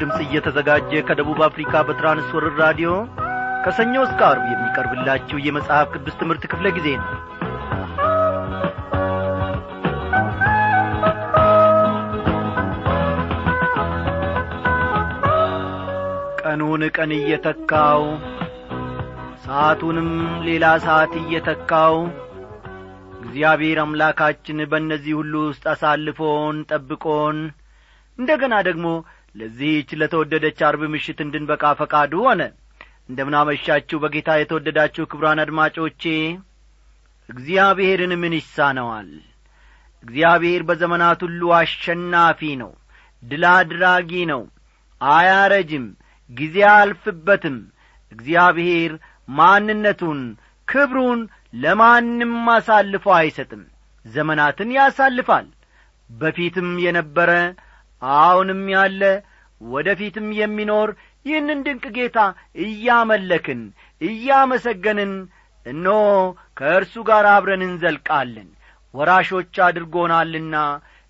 ድምፅ እየተዘጋጀ ከደቡብ አፍሪካ በትራንስወርር ራዲዮ ከሰኞ እስከ አርብ የሚቀርብላችሁ የመጽሐፍ ቅዱስ ትምህርት ክፍለ ጊዜ ነው። ቀኑን ቀን እየተካው ሰዓቱንም ሌላ ሰዓት እየተካው እግዚአብሔር አምላካችን በእነዚህ ሁሉ ውስጥ አሳልፎን ጠብቆን እንደ ገና ደግሞ ለዚህች ለተወደደች አርብ ምሽት እንድንበቃ ፈቃዱ ሆነ። እንደምናመሻችሁ በጌታ የተወደዳችሁ ክብራን አድማጮቼ እግዚአብሔርን ምን ይሳነዋል? እግዚአብሔር በዘመናት ሁሉ አሸናፊ ነው ድል አድራጊ ነው አያረጅም ጊዜ አያልፍበትም እግዚአብሔር ማንነቱን ክብሩን ለማንም አሳልፎ አይሰጥም። ዘመናትን ያሳልፋል። በፊትም የነበረ አሁንም ያለ ወደ ፊትም የሚኖር ይህንን ድንቅ ጌታ እያመለክን እያመሰገንን እኖ ከእርሱ ጋር አብረን እንዘልቃለን። ወራሾች አድርጎናልና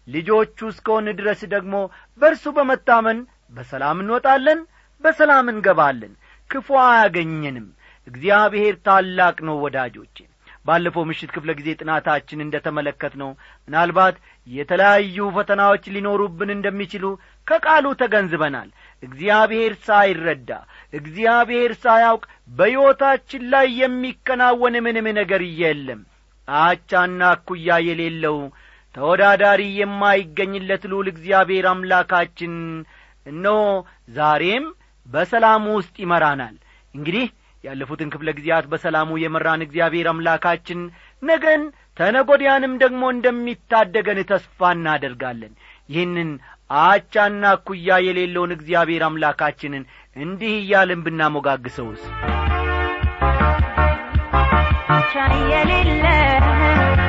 ልጆቹ እስከሆን ድረስ ደግሞ በእርሱ በመታመን በሰላም እንወጣለን በሰላም እንገባለን። ክፉ አያገኘንም። እግዚአብሔር ታላቅ ነው ወዳጆቼ ባለፈው ምሽት ክፍለ ጊዜ ጥናታችን እንደ ተመለከት ነው ምናልባት የተለያዩ ፈተናዎች ሊኖሩብን እንደሚችሉ ከቃሉ ተገንዝበናል። እግዚአብሔር ሳይረዳ እግዚአብሔር ሳያውቅ በሕይወታችን ላይ የሚከናወን ምንም ነገር የለም። አቻና እኩያ የሌለው ተወዳዳሪ የማይገኝለት ልዑል እግዚአብሔር አምላካችን እነሆ ዛሬም በሰላሙ ውስጥ ይመራናል። እንግዲህ ያለፉትን ክፍለ ጊዜያት በሰላሙ የመራን እግዚአብሔር አምላካችን ነገን ተነጐዲያንም ደግሞ እንደሚታደገን ተስፋ እናደርጋለን። ይህንን አቻና እኩያ የሌለውን እግዚአብሔር አምላካችንን እንዲህ እያልን ብናሞጋግሰውስ? አቻ የሌለ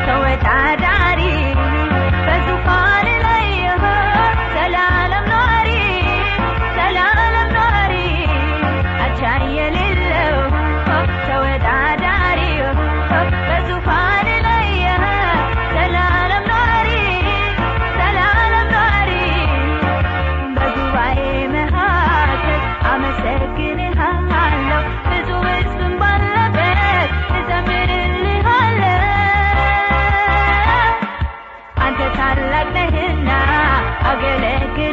ተወዳዳሪ लेके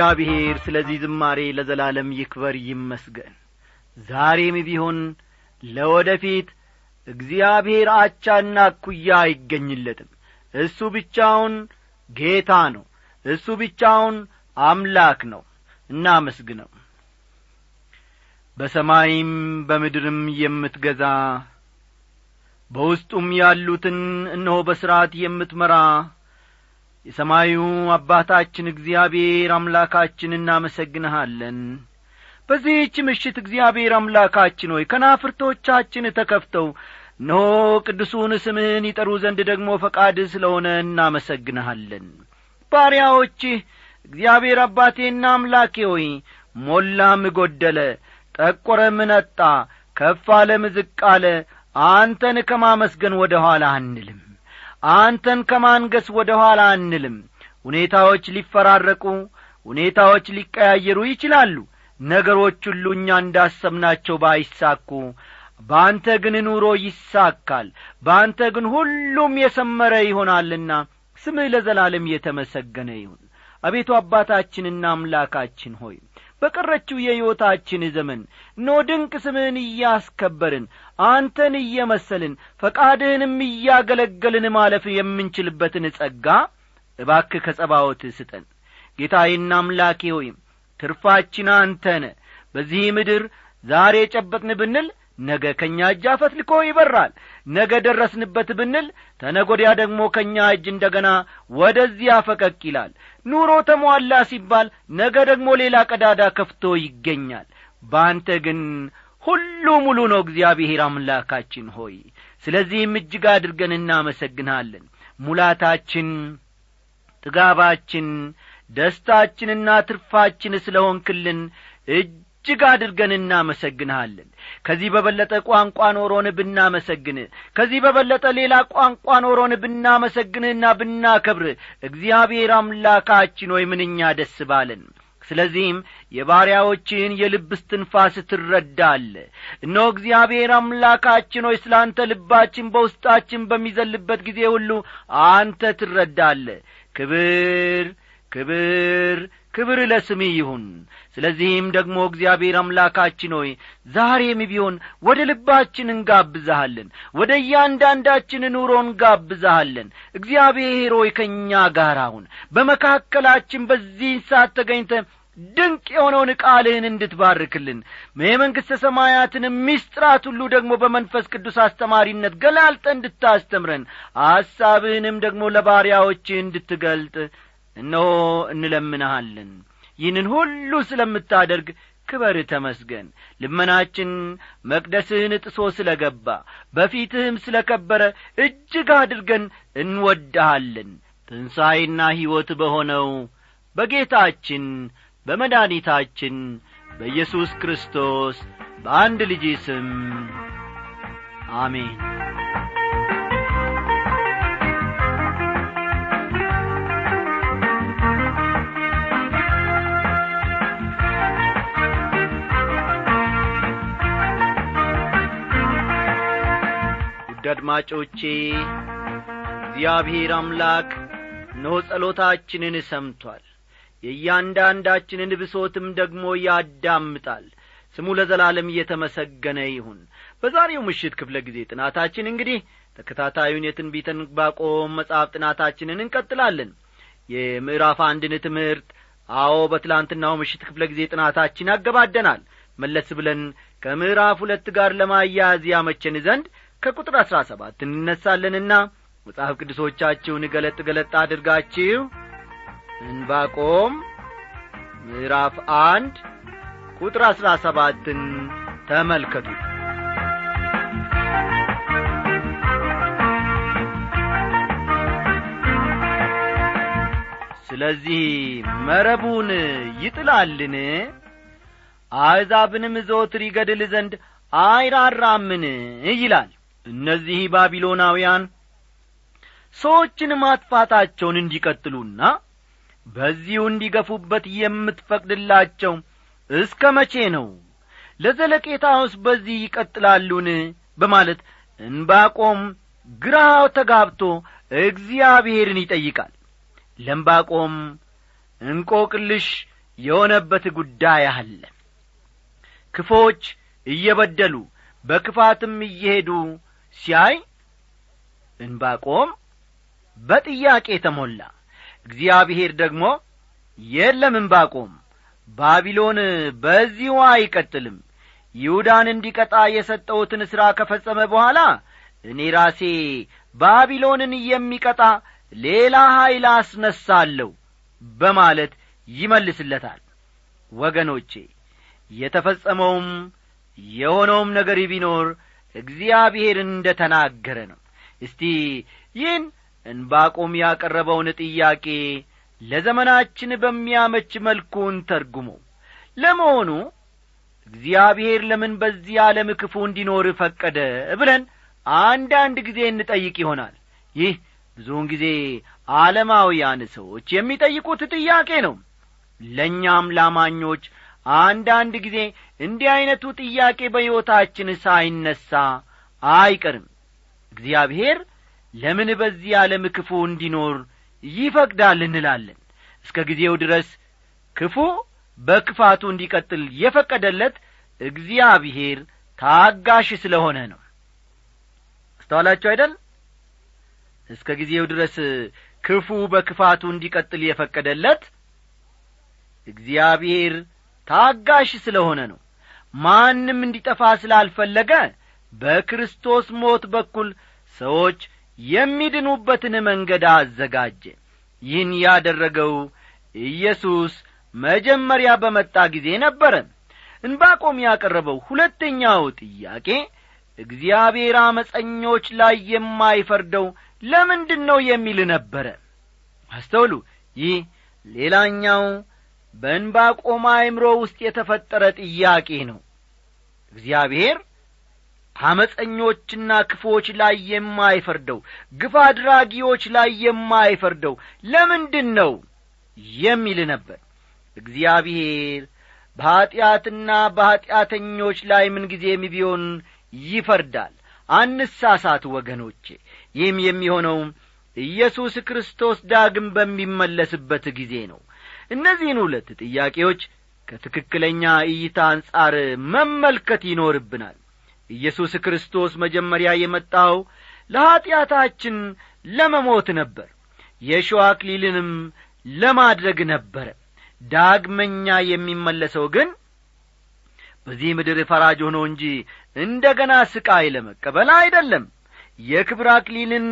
እግዚአብሔር ስለዚህ ዝማሬ ለዘላለም ይክበር ይመስገን። ዛሬም ቢሆን ለወደፊት እግዚአብሔር አቻና እኩያ አይገኝለትም። እሱ ብቻውን ጌታ ነው። እሱ ብቻውን አምላክ ነው። እናመስግነው። በሰማይም በምድርም የምትገዛ በውስጡም ያሉትን እነሆ በሥርዓት የምትመራ የሰማዩ አባታችን እግዚአብሔር አምላካችን እናመሰግንሃለን። በዚህች ምሽት እግዚአብሔር አምላካችን ሆይ ከናፍርቶቻችን ተከፍተው እነሆ ቅዱሱን ስምህን ይጠሩ ዘንድ ደግሞ ፈቃድ ስለሆነ እናመሰግንሃለን። ባሪያዎችህ እግዚአብሔር አባቴና አምላኬ ሆይ ሞላም ጐደለ ጠቈረም ነጣ ከፍ አለም ዝቅ አለ አንተን ከማመስገን ወደ ኋላ አንልም አንተን ከማንገስ ወደ ኋላ አንልም። ሁኔታዎች ሊፈራረቁ ሁኔታዎች ሊቀያየሩ ይችላሉ። ነገሮች ሁሉ እኛ እንዳሰብናቸው ባይሳኩ በአንተ ግን ኑሮ ይሳካል። በአንተ ግን ሁሉም የሰመረ ይሆናልና ስምህ ለዘላለም የተመሰገነ ይሁን። አቤቱ አባታችንና አምላካችን ሆይ በቀረችው የሕይወታችን ዘመን ኖ ድንቅ ስምህን እያስከበርን አንተን እየመሰልን ፈቃድህንም እያገለገልን ማለፍ የምንችልበትን ጸጋ እባክ ከጸባዖት ስጠን። ጌታዬና አምላኬ ሆይ ትርፋችን አንተነ በዚህ ምድር ዛሬ ጨበጥን ብንል ነገ ከእኛ እጅ አፈትልኮ ይበራል። ነገ ደረስንበት ብንል ተነጐዲያ ደግሞ ከእኛ እጅ እንደ ገና ወደዚያ ፈቀቅ ይላል። ኑሮ ተሟላ ሲባል ነገ ደግሞ ሌላ ቀዳዳ ከፍቶ ይገኛል። በአንተ ግን ሁሉ ሙሉ ነው። እግዚአብሔር አምላካችን ሆይ ስለዚህም እጅግ አድርገን እናመሰግንሃለን ሙላታችን ጥጋባችን ደስታችንና ትርፋችን ስለ ሆንክልን እጅግ አድርገን እናመሰግንሃለን። ከዚህ በበለጠ ቋንቋ ኖሮን ብናመሰግን ከዚህ በበለጠ ሌላ ቋንቋ ኖሮን ብናመሰግንህና ብናከብር እግዚአብሔር አምላካችን ሆይ ምንኛ ደስ ባለን ስለዚህም የባሪያዎችን የልብ ስትንፋስ ትረዳለ እነሆ እግዚአብሔር አምላካችን ሆይ ስለ አንተ ልባችን በውስጣችን በሚዘልበት ጊዜ ሁሉ አንተ ትረዳለ ክብር ክብር ክብር ለስምህ ይሁን። ስለዚህም ደግሞ እግዚአብሔር አምላካችን ሆይ ዛሬም ቢሆን ወደ ልባችን እንጋብዛሃለን ወደ እያንዳንዳችን ኑሮ እንጋብዛሃለን እግዚአብሔር ሆይ ከእኛ ጋር አሁን በመካከላችን በዚህ ሰዓት ተገኝተ ድንቅ የሆነውን ቃልህን እንድትባርክልን የመንግሥተ ሰማያትን ምስጢራት ሁሉ ደግሞ በመንፈስ ቅዱስ አስተማሪነት ገላልጠ እንድታስተምረን አሳብህንም ደግሞ ለባሪያዎችህ እንድትገልጥ እነሆ እንለምንሃለን። ይህንን ሁሉ ስለምታደርግ ክበር ተመስገን። ልመናችን መቅደስህን ጥሶ ስለ ገባ በፊትህም ስለ ከበረ እጅግ አድርገን እንወድሃለን። ትንሣኤና ሕይወት በሆነው በጌታችን በመድኒታችን በኢየሱስ ክርስቶስ በአንድ ልጅ ስም አሜን። ውድ አድማጮቼ እግዚአብሔር አምላክ እነሆ ጸሎታችንን ሰምቶአል የእያንዳንዳችንን ብሶትም ደግሞ ያዳምጣል። ስሙ ለዘላለም እየተመሰገነ ይሁን። በዛሬው ምሽት ክፍለ ጊዜ ጥናታችን እንግዲህ ተከታታዩን የትንቢተ ዕንባቆም መጽሐፍ ጥናታችንን እንቀጥላለን። የምዕራፍ አንድን ትምህርት አዎ በትላንትናው ምሽት ክፍለ ጊዜ ጥናታችን አገባደናል። መለስ ብለን ከምዕራፍ ሁለት ጋር ለማያያዝ ያመቸን ዘንድ ከቁጥር አሥራ ሰባት እንነሳለንና መጽሐፍ ቅዱሶቻችሁን ገለጥ ገለጥ አድርጋችሁ እንባቆም ምዕራፍ አንድ ቁጥር አሥራ ሰባትን ተመልከቱ። ስለዚህ መረቡን ይጥላልን? አሕዛብንም ዘወትር ይገድል ዘንድ አይራራምን? ይላል። እነዚህ ባቢሎናውያን ሰዎችን ማጥፋታቸውን እንዲቀጥሉና በዚሁ እንዲገፉበት የምትፈቅድላቸው እስከ መቼ ነው? ለዘለቄታውስ በዚህ ይቀጥላሉን? በማለት እንባቆም ግራ ተጋብቶ እግዚአብሔርን ይጠይቃል። ለምባቆም እንቆቅልሽ የሆነበት ጉዳይ አለ። ክፎች እየበደሉ በክፋትም እየሄዱ ሲያይ እንባቆም በጥያቄ ተሞላ እግዚአብሔር ደግሞ የለም እንባቆም ባቢሎን በዚሁ አይቀጥልም። ይሁዳን እንዲቀጣ የሰጠውትን ሥራ ከፈጸመ በኋላ እኔ ራሴ ባቢሎንን የሚቀጣ ሌላ ኀይል አስነሳለሁ በማለት ይመልስለታል። ወገኖቼ የተፈጸመውም የሆነውም ነገር ቢኖር እግዚአብሔር እንደ ተናገረ ነው። እስቲ ይህን እንባቆም ያቀረበውን ጥያቄ ለዘመናችን በሚያመች መልኩን ተርጉመው ለመሆኑ እግዚአብሔር ለምን በዚህ ዓለም ክፉ እንዲኖር ፈቀደ ብለን አንዳንድ ጊዜ እንጠይቅ ይሆናል። ይህ ብዙውን ጊዜ ዓለማውያን ሰዎች የሚጠይቁት ጥያቄ ነው። ለእኛም ላማኞች አንዳንድ ጊዜ እንዲህ ዐይነቱ ጥያቄ በሕይወታችን ሳይነሣ አይቀርም። እግዚአብሔር ለምን በዚህ ዓለም ክፉ እንዲኖር ይፈቅዳል እንላለን። እስከ ጊዜው ድረስ ክፉ በክፋቱ እንዲቀጥል የፈቀደለት እግዚአብሔር ታጋሽ ስለሆነ ነው። አስተዋላችሁ አይደል? እስከ ጊዜው ድረስ ክፉ በክፋቱ እንዲቀጥል የፈቀደለት እግዚአብሔር ታጋሽ ስለሆነ ነው። ማንም እንዲጠፋ ስላልፈለገ በክርስቶስ ሞት በኩል ሰዎች የሚድኑበትን መንገድ አዘጋጀ። ይህን ያደረገው ኢየሱስ መጀመሪያ በመጣ ጊዜ ነበረ። እንባቆም ያቀረበው ሁለተኛው ጥያቄ እግዚአብሔር አመፀኞች ላይ የማይፈርደው ለምንድን ነው የሚል ነበረ። አስተውሉ ይህ ሌላኛው በእንባቆም አእምሮ ውስጥ የተፈጠረ ጥያቄ ነው። እግዚአብሔር አመፀኞችና ክፎች ላይ የማይፈርደው ግፍ አድራጊዎች ላይ የማይፈርደው ለምንድን ነው የሚል ነበር። እግዚአብሔር በኀጢአትና በኀጢአተኞች ላይ ምንጊዜም ቢሆን ይፈርዳል። አንሳሳት ወገኖቼ ይህም የሚሆነው ኢየሱስ ክርስቶስ ዳግም በሚመለስበት ጊዜ ነው። እነዚህን ሁለት ጥያቄዎች ከትክክለኛ እይታ አንጻር መመልከት ይኖርብናል ኢየሱስ ክርስቶስ መጀመሪያ የመጣው ለኀጢአታችን ለመሞት ነበር። የሸዋ አክሊልንም ለማድረግ ነበረ። ዳግመኛ የሚመለሰው ግን በዚህ ምድር ፈራጅ ሆኖ እንጂ እንደ ገና ስቃይ ለመቀበል አይደለም። የክብር አክሊልን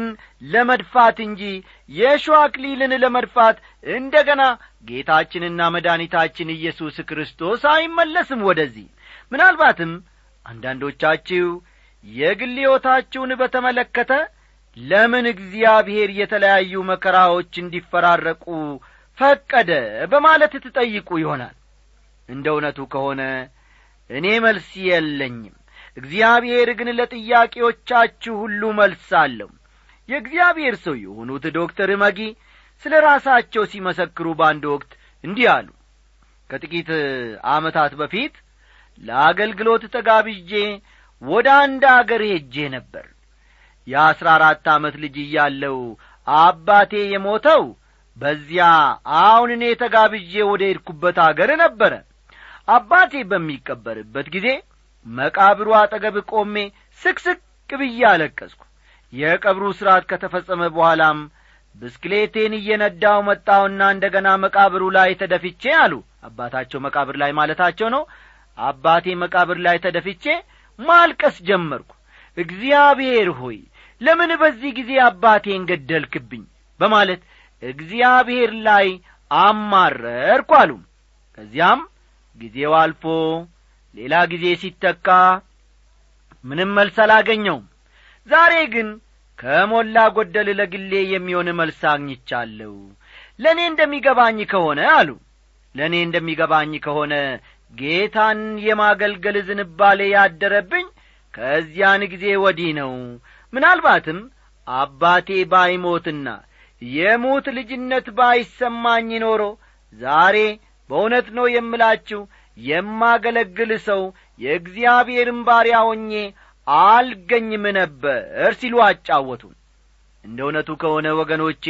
ለመድፋት እንጂ የሸዋ አክሊልን ለመድፋት እንደ ገና ጌታችንና መድኃኒታችን ኢየሱስ ክርስቶስ አይመለስም ወደዚህ። ምናልባትም አንዳንዶቻችሁ የግል ሕይወታችሁን በተመለከተ ለምን እግዚአብሔር የተለያዩ መከራዎች እንዲፈራረቁ ፈቀደ በማለት ትጠይቁ ይሆናል። እንደ እውነቱ ከሆነ እኔ መልስ የለኝም። እግዚአብሔር ግን ለጥያቄዎቻችሁ ሁሉ መልስ አለው። የእግዚአብሔር ሰው የሆኑት ዶክተር መጊ ስለ ራሳቸው ሲመሰክሩ በአንድ ወቅት እንዲህ አሉ። ከጥቂት ዓመታት በፊት ለአገልግሎት ተጋብዤ ወደ አንድ አገር ሄጄ ነበር። የአሥራ አራት ዓመት ልጅ እያለው አባቴ የሞተው በዚያ አሁን እኔ ተጋብዤ ወደ ሄድኩበት አገር ነበረ። አባቴ በሚቀበርበት ጊዜ መቃብሩ አጠገብ ቆሜ ስቅስቅ ብዬ አለቀስኩ። የቀብሩ ሥርዓት ከተፈጸመ በኋላም ብስክሌቴን እየነዳው መጣውና እንደ ገና መቃብሩ ላይ ተደፍቼ አሉ። አባታቸው መቃብር ላይ ማለታቸው ነው አባቴ መቃብር ላይ ተደፍቼ ማልቀስ ጀመርኩ። እግዚአብሔር ሆይ ለምን በዚህ ጊዜ አባቴን ገደልክብኝ? በማለት እግዚአብሔር ላይ አማረርኩ አሉ ከዚያም ጊዜው አልፎ ሌላ ጊዜ ሲተካ ምንም መልስ አላገኘውም። ዛሬ ግን ከሞላ ጐደል ለግሌ የሚሆን መልስ አግኝቻለሁ። ለእኔ እንደሚገባኝ ከሆነ አሉ። ለእኔ እንደሚገባኝ ከሆነ ጌታን የማገልገል ዝንባሌ ያደረብኝ ከዚያን ጊዜ ወዲህ ነው። ምናልባትም አባቴ ባይሞትና የሙት ልጅነት ባይሰማኝ ኖሮ ዛሬ በእውነት ነው የምላችሁ የማገለግል ሰው የእግዚአብሔርን ባሪያ ሆኜ አልገኝም ነበር ሲሉ አጫወቱን። እንደ እውነቱ ከሆነ ወገኖቼ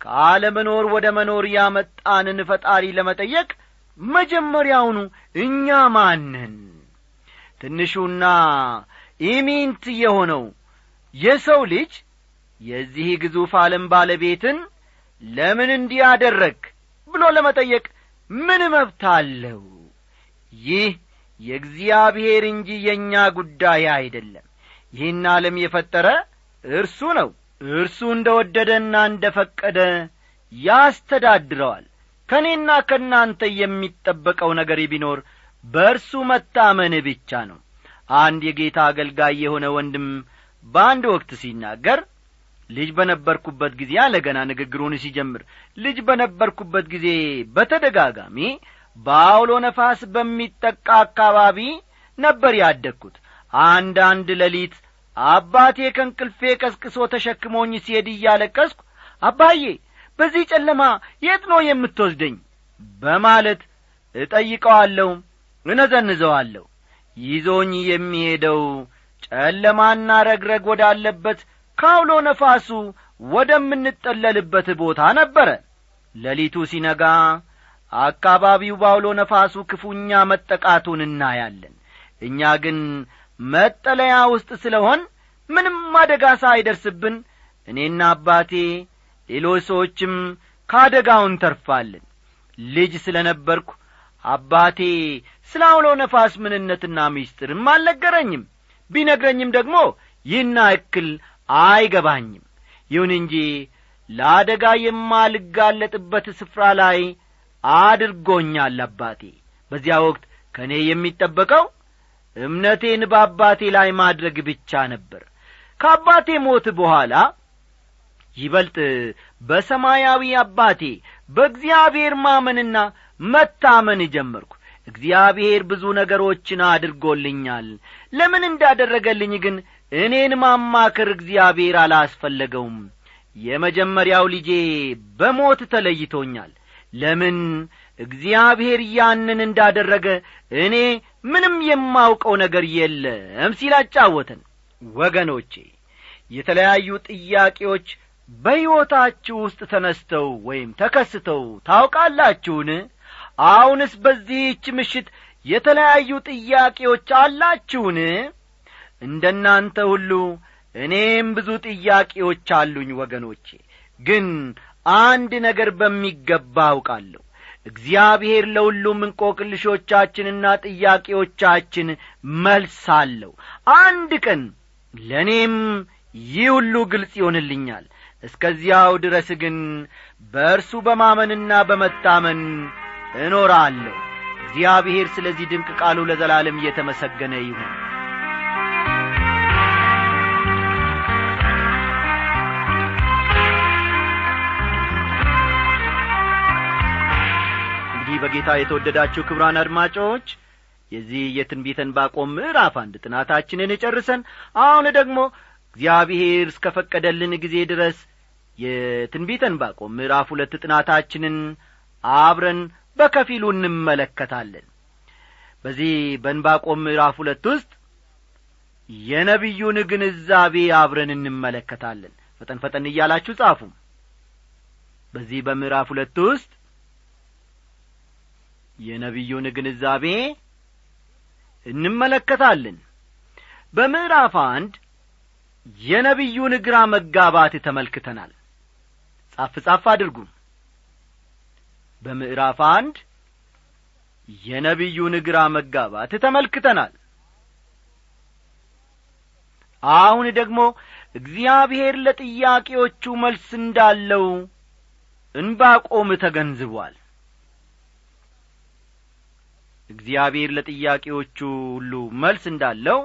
ከአለመኖር ወደ መኖር ያመጣንን ፈጣሪ ለመጠየቅ መጀመሪያውኑ እኛ ማንን ትንሹና ኢሚንት የሆነው የሰው ልጅ የዚህ ግዙፍ ዓለም ባለቤትን ለምን እንዲህ አደረግ ብሎ ለመጠየቅ ምን መብት አለው? ይህ የእግዚአብሔር እንጂ የእኛ ጉዳይ አይደለም። ይህን ዓለም የፈጠረ እርሱ ነው። እርሱ እንደ ወደደና እንደ ፈቀደ ያስተዳድረዋል ከእኔና ከእናንተ የሚጠበቀው ነገር ቢኖር በእርሱ መታመን ብቻ ነው። አንድ የጌታ አገልጋይ የሆነ ወንድም በአንድ ወቅት ሲናገር ልጅ በነበርኩበት ጊዜ አለ ገና ንግግሩን ሲጀምር ልጅ በነበርኩበት ጊዜ በተደጋጋሚ በአውሎ ነፋስ በሚጠቃ አካባቢ ነበር ያደግኩት። አንድ ሌሊት አባቴ ከእንቅልፌ ቀስቅሶ ተሸክሞኝ ሲሄድ እያለቀስኩ አባዬ በዚህ ጨለማ የት ነው የምትወስደኝ? በማለት እጠይቀዋለሁ እነዘንዘዋለሁ። ይዞኝ የሚሄደው ጨለማና ረግረግ ወዳለበት ካውሎ ነፋሱ ወደምንጠለልበት ቦታ ነበረ። ሌሊቱ ሲነጋ አካባቢው ባውሎ ነፋሱ ክፉኛ መጠቃቱን እናያለን። እኛ ግን መጠለያ ውስጥ ስለሆን ምንም አደጋ ሳይደርስብን እኔና አባቴ ሌሎች ሰዎችም ከአደጋው እንተርፋለን ልጅ ስለ ነበርኩ አባቴ ስለ አውሎ ነፋስ ምንነትና ምስጢርም አልነገረኝም። ቢነግረኝም ደግሞ ይህና እክል አይገባኝም። ይሁን እንጂ ለአደጋ የማልጋለጥበት ስፍራ ላይ አድርጎኛል አባቴ። በዚያ ወቅት ከእኔ የሚጠበቀው እምነቴን በአባቴ ላይ ማድረግ ብቻ ነበር። ከአባቴ ሞት በኋላ ይበልጥ በሰማያዊ አባቴ በእግዚአብሔር ማመንና መታመን ጀመርኩ። እግዚአብሔር ብዙ ነገሮችን አድርጎልኛል። ለምን እንዳደረገልኝ ግን እኔን ማማከር እግዚአብሔር አላስፈለገውም። የመጀመሪያው ልጄ በሞት ተለይቶኛል። ለምን እግዚአብሔር ያንን እንዳደረገ እኔ ምንም የማውቀው ነገር የለም ሲል አጫወተን። ወገኖቼ የተለያዩ ጥያቄዎች በሕይወታችሁ ውስጥ ተነስተው ወይም ተከስተው ታውቃላችሁን? አሁንስ በዚህች ምሽት የተለያዩ ጥያቄዎች አላችሁን? እንደ እናንተ ሁሉ እኔም ብዙ ጥያቄዎች አሉኝ ወገኖቼ ግን አንድ ነገር በሚገባ አውቃለሁ። እግዚአብሔር ለሁሉም እንቆቅልሾቻችንና ጥያቄዎቻችን መልስ አለው። አንድ ቀን ለእኔም ይህ ሁሉ ግልጽ ይሆንልኛል እስከዚያው ድረስ ግን በእርሱ በማመንና በመታመን እኖራለሁ። እግዚአብሔር ስለዚህ ድንቅ ቃሉ ለዘላለም እየተመሰገነ ይሁን። እንግዲህ በጌታ የተወደዳችሁ ክብራን አድማጮች የዚህ የትንቢተ ዕንባቆም ምዕራፍ አንድ ጥናታችንን ጨርሰን አሁን ደግሞ እግዚአብሔር እስከ ፈቀደልን ጊዜ ድረስ የትንቢተ ዕንባቆም ምዕራፍ ሁለት ጥናታችንን አብረን በከፊሉ እንመለከታለን። በዚህ በዕንባቆም ምዕራፍ ሁለት ውስጥ የነቢዩን ግንዛቤ አብረን እንመለከታለን። ፈጠን ፈጠን እያላችሁ ጻፉ። በዚህ በምዕራፍ ሁለት ውስጥ የነቢዩን ግንዛቤ እንመለከታለን። በምዕራፍ አንድ የነቢዩን ግራ መጋባት ተመልክተናል ጻፍ ጻፍ አድርጉ። በምዕራፍ አንድ የነቢዩን ግራ መጋባት ተመልክተናል። አሁን ደግሞ እግዚአብሔር ለጥያቄዎቹ መልስ እንዳለው እንባቆም ተገንዝቧል። እግዚአብሔር ለጥያቄዎቹ ሁሉ መልስ እንዳለው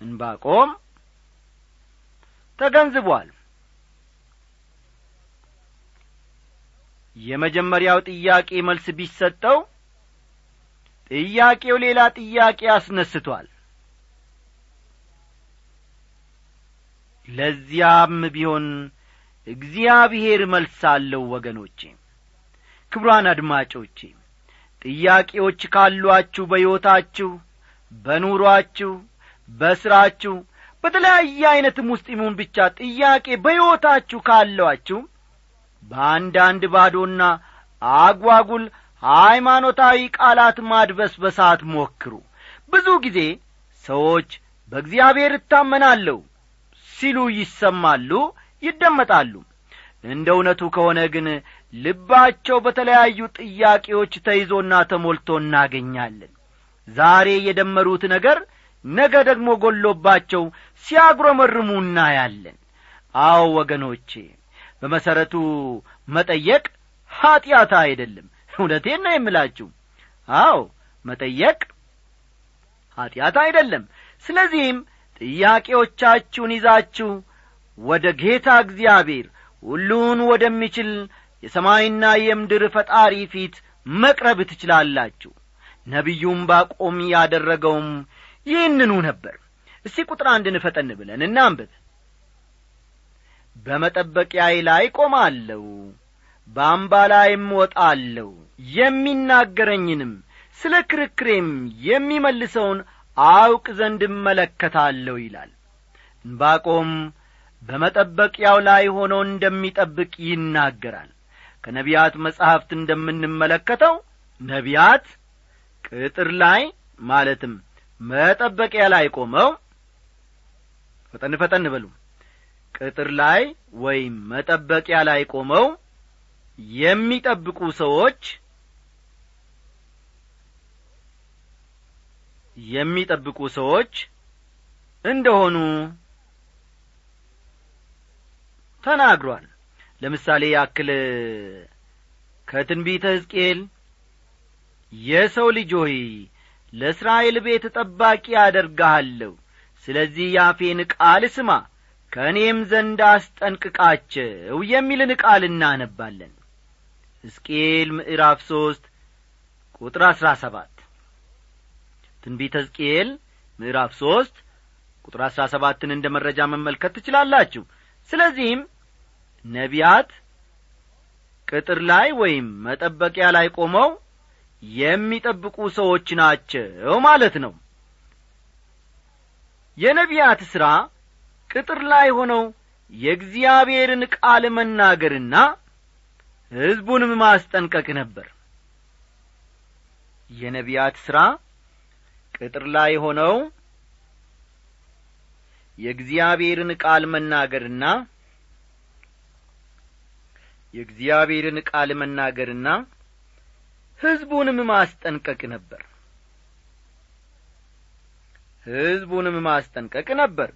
እንባቆም ተገንዝቧል የመጀመሪያው ጥያቄ መልስ ቢሰጠው ጥያቄው ሌላ ጥያቄ አስነስቷል። ለዚያም ቢሆን እግዚአብሔር መልስ አለው ወገኖቼ ክብሯን አድማጮቼ ጥያቄዎች ካሏችሁ በሕይወታችሁ በኑሮአችሁ በሥራችሁ በተለያየ ዐይነትም ውስጥ ይሙን ብቻ ጥያቄ በሕይወታችሁ ካሏችሁ በአንዳንድ ባዶና አጓጉል ሃይማኖታዊ ቃላት ማድበስበሳት ሞክሩ። ብዙ ጊዜ ሰዎች በእግዚአብሔር እታመናለሁ ሲሉ ይሰማሉ ይደመጣሉ። እንደ እውነቱ ከሆነ ግን ልባቸው በተለያዩ ጥያቄዎች ተይዞና ተሞልቶ እናገኛለን። ዛሬ የደመሩት ነገር ነገ ደግሞ ጐሎባቸው ሲያጉረመርሙ እናያለን። አዎ ወገኖቼ በመሠረቱ መጠየቅ ኀጢአት አይደለም። እውነቴን ነው የምላችሁ። አዎ መጠየቅ ኀጢአት አይደለም። ስለዚህም ጥያቄዎቻችሁን ይዛችሁ ወደ ጌታ እግዚአብሔር ሁሉን ወደሚችል የሰማይና የምድር ፈጣሪ ፊት መቅረብ ትችላላችሁ። ነቢዩም ባቆም ያደረገውም ይህንኑ ነበር። እስቲ ቁጥር አንድን ፈጠን ብለን እናንብብ በመጠበቂያዬ ላይ ቆማለሁ በአምባ ላይም ወጣለሁ የሚናገረኝንም ስለ ክርክሬም የሚመልሰውን አውቅ ዘንድ እመለከታለሁ ይላል። እንባቆም በመጠበቂያው ላይ ሆኖ እንደሚጠብቅ ይናገራል። ከነቢያት መጻሕፍት እንደምንመለከተው ነቢያት ቅጥር ላይ ማለትም መጠበቂያ ላይ ቆመው ፈጠን ፈጠን በሉ ቅጥር ላይ ወይም መጠበቂያ ላይ ቆመው የሚጠብቁ ሰዎች የሚጠብቁ ሰዎች እንደሆኑ ተናግሯል። ለምሳሌ ያክል ከትንቢተ ሕዝቅኤል የሰው ልጅ ሆይ ለእስራኤል ቤት ጠባቂ አደርግሃለሁ። ስለዚህ ያፌን ቃል ስማ ከእኔም ዘንድ አስጠንቅቃቸው የሚልን ቃል እናነባለን። ሕዝቅኤል ምዕራፍ ሦስት ቁጥር አሥራ ሰባት ትንቢተ ሕዝቅኤል ምዕራፍ ሦስት ቁጥር አሥራ ሰባትን እንደ መረጃ መመልከት ትችላላችሁ። ስለዚህም ነቢያት ቅጥር ላይ ወይም መጠበቂያ ላይ ቆመው የሚጠብቁ ሰዎች ናቸው ማለት ነው። የነቢያት ሥራ ቅጥር ላይ ሆነው የእግዚአብሔርን ቃል መናገርና ሕዝቡንም ማስጠንቀቅ ነበር። የነቢያት ሥራ ቅጥር ላይ ሆነው የእግዚአብሔርን ቃል መናገርና የእግዚአብሔርን ቃል መናገርና ሕዝቡንም ማስጠንቀቅ ነበር። ሕዝቡንም ማስጠንቀቅ ነበር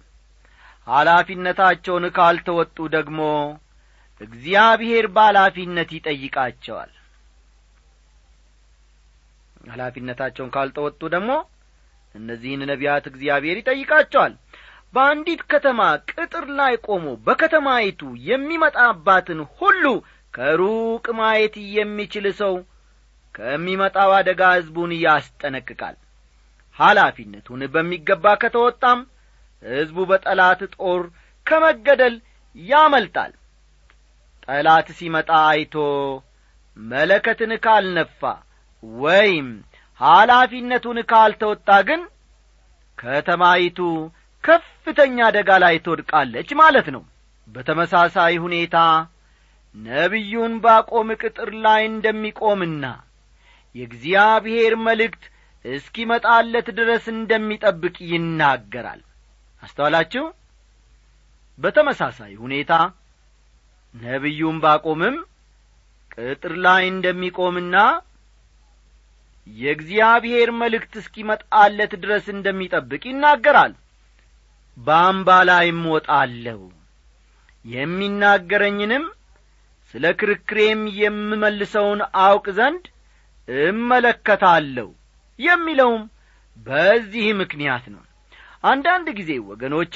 ኃላፊነታቸውን ካልተወጡ ደግሞ እግዚአብሔር በኃላፊነት ይጠይቃቸዋል። ኃላፊነታቸውን ካልተወጡ ደግሞ እነዚህን ነቢያት እግዚአብሔር ይጠይቃቸዋል። በአንዲት ከተማ ቅጥር ላይ ቆሞ በከተማይቱ የሚመጣባትን ሁሉ ከሩቅ ማየት የሚችል ሰው ከሚመጣው አደጋ ሕዝቡን ያስጠነቅቃል። ኃላፊነቱን በሚገባ ከተወጣም ሕዝቡ በጠላት ጦር ከመገደል ያመልጣል። ጠላት ሲመጣ አይቶ መለከትን ካልነፋ ወይም ኃላፊነቱን ካልተወጣ ግን ከተማይቱ ከፍተኛ አደጋ ላይ ትወድቃለች ማለት ነው። በተመሳሳይ ሁኔታ ነቢዩን ባቆም ቅጥር ላይ እንደሚቆምና የእግዚአብሔር መልእክት እስኪመጣለት ድረስ እንደሚጠብቅ ይናገራል አስተዋላችሁ? በተመሳሳይ ሁኔታ ነቢዩም ባቆምም ቅጥር ላይ እንደሚቆምና የእግዚአብሔር መልእክት እስኪመጣለት ድረስ እንደሚጠብቅ ይናገራል። በአምባ ላይም ወጣለሁ የሚናገረኝንም ስለ ክርክሬም የምመልሰውን አውቅ ዘንድ እመለከታለሁ የሚለውም በዚህ ምክንያት ነው አንዳንድ ጊዜ ወገኖቼ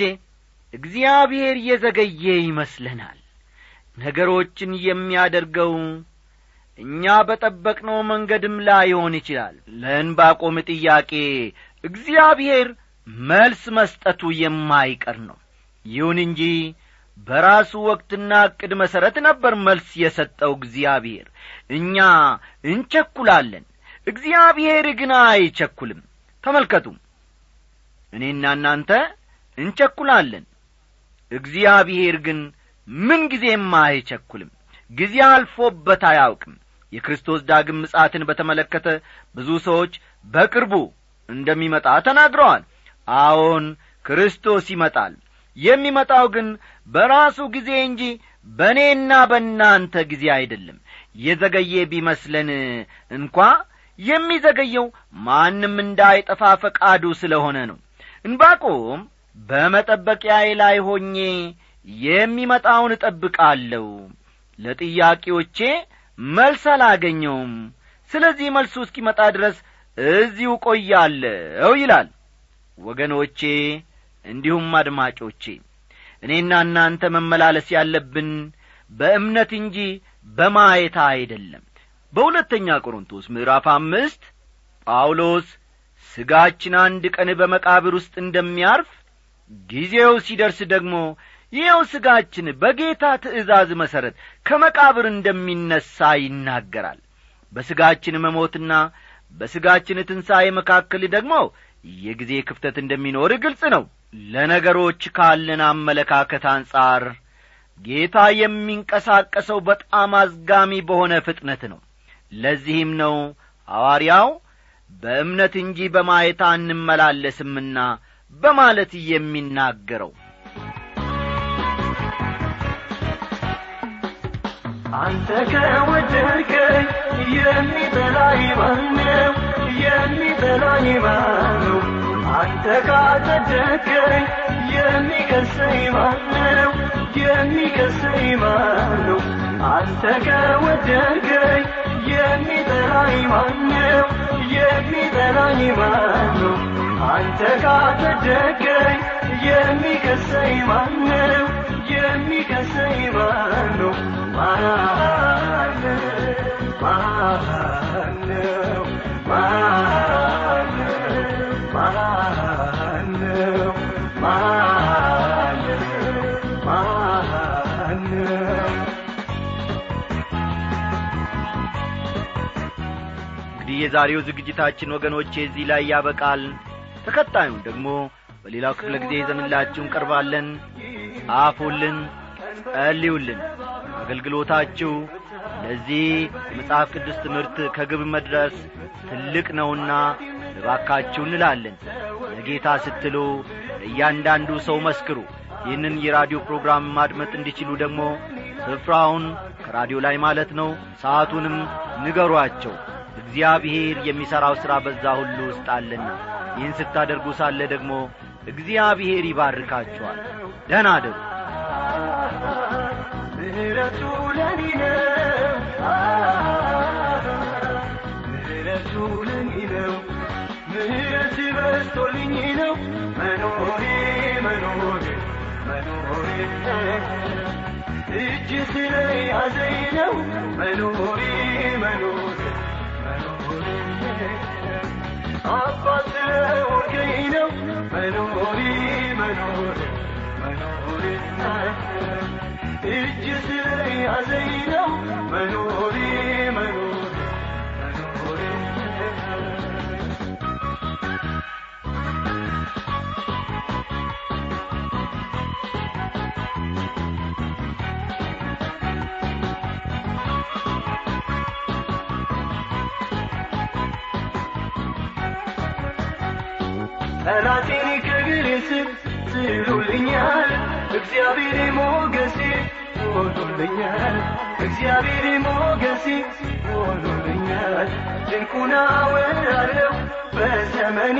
እግዚአብሔር የዘገየ ይመስለናል። ነገሮችን የሚያደርገው እኛ በጠበቅነው መንገድም ላይሆን ይችላል። ለእንባቆም ጥያቄ እግዚአብሔር መልስ መስጠቱ የማይቀር ነው። ይሁን እንጂ በራሱ ወቅትና ዕቅድ መሠረት ነበር መልስ የሰጠው እግዚአብሔር። እኛ እንቸኩላለን እግዚአብሔር ግን አይቸኩልም። ተመልከቱ እኔና እናንተ እንቸኩላለን። እግዚአብሔር ግን ምንጊዜም አይቸኩልም። ጊዜ አልፎበት አያውቅም። የክርስቶስ ዳግም ምጻትን በተመለከተ ብዙ ሰዎች በቅርቡ እንደሚመጣ ተናግረዋል። አዎን ክርስቶስ ይመጣል። የሚመጣው ግን በራሱ ጊዜ እንጂ በእኔና በእናንተ ጊዜ አይደለም። የዘገየ ቢመስለን እንኳ የሚዘገየው ማንም እንዳይጠፋ ፈቃዱ ስለ ሆነ ነው እንባቆም በመጠበቂያዬ ላይ ሆኜ የሚመጣውን እጠብቃለሁ። ለጥያቄዎቼ መልስ አላገኘውም። ስለዚህ መልሱ እስኪመጣ ድረስ እዚሁ ቆያለሁ ይላል። ወገኖቼ እንዲሁም አድማጮቼ እኔና እናንተ መመላለስ ያለብን በእምነት እንጂ በማየታ አይደለም። በሁለተኛ ቆሮንቶስ ምዕራፍ አምስት ጳውሎስ ሥጋችን አንድ ቀን በመቃብር ውስጥ እንደሚያርፍ ጊዜው ሲደርስ ደግሞ ይኸው ሥጋችን በጌታ ትእዛዝ መሠረት ከመቃብር እንደሚነሣ ይናገራል። በሥጋችን መሞትና በሥጋችን ትንሣኤ መካከል ደግሞ የጊዜ ክፍተት እንደሚኖር ግልጽ ነው። ለነገሮች ካለን አመለካከት አንጻር ጌታ የሚንቀሳቀሰው በጣም አዝጋሚ በሆነ ፍጥነት ነው። ለዚህም ነው ሐዋርያው በእምነት እንጂ በማየት አንመላለስምና በማለት የሚናገረው አንተ ከወደድከኝ የሚጠላኝ ማነው? የሚጠላኝ ማነው? አንተ ካጸደቅከኝ የሚከሰኝ ማነው? የሚከሰኝ ማነው? አንተ ከወደድከኝ የሚጠላኝ ማነው? የሚጠላኝ ማነው? አንተ ካጸደቅከኝ የሚከሰኝ ማነው? የሚከሰኝ ማነው? ማነው? ማነው? ማነው? ማነው? ማነው? ማነው? እንግዲህ የዛሬው ዝግጅታችን ወገኖቼ እዚህ ላይ ያበቃል። ተከታዩን ደግሞ በሌላው ክፍለ ጊዜ ይዘንላችሁ እንቀርባለን። ጻፉልን ጸልዩልን። አገልግሎታችሁ ለዚህ የመጽሐፍ ቅዱስ ትምህርት ከግብ መድረስ ትልቅ ነውና እባካችሁ እንላለን። ለጌታ ስትሉ ለእያንዳንዱ ሰው መስክሩ። ይህንን የራዲዮ ፕሮግራም ማድመጥ እንዲችሉ ደግሞ ስፍራውን ከራዲዮ ላይ ማለት ነው ሰዓቱንም ንገሯቸው እግዚአብሔር የሚሠራው ሥራ በዛ ሁሉ ውስጥ አለና ይህን ስታደርጉ ሳለ ደግሞ እግዚአብሔር ይባርካችኋል። ደህና አደሩ። ምህረቱ ለኔ ነው። ምህረቱ ለኔ በስቶልኝ ነው። መኖሬ መኖሬ መኖሬ። እጅ ስለ ያዘኝ ነው። መኖሬ አባት ስለሆንከኝ ነው መኖሬ መኖሬ መኖሬ እጅ ስለ ያዘኝ ጠላቴን ከግሬ ስር ስሉልኛል እግዚአብሔር ሞገሴ ሆኖልኛል። እግዚአብሔር ሞገሴ ሆኖልኛል። ድንቁን አወራለሁ በዘመኔ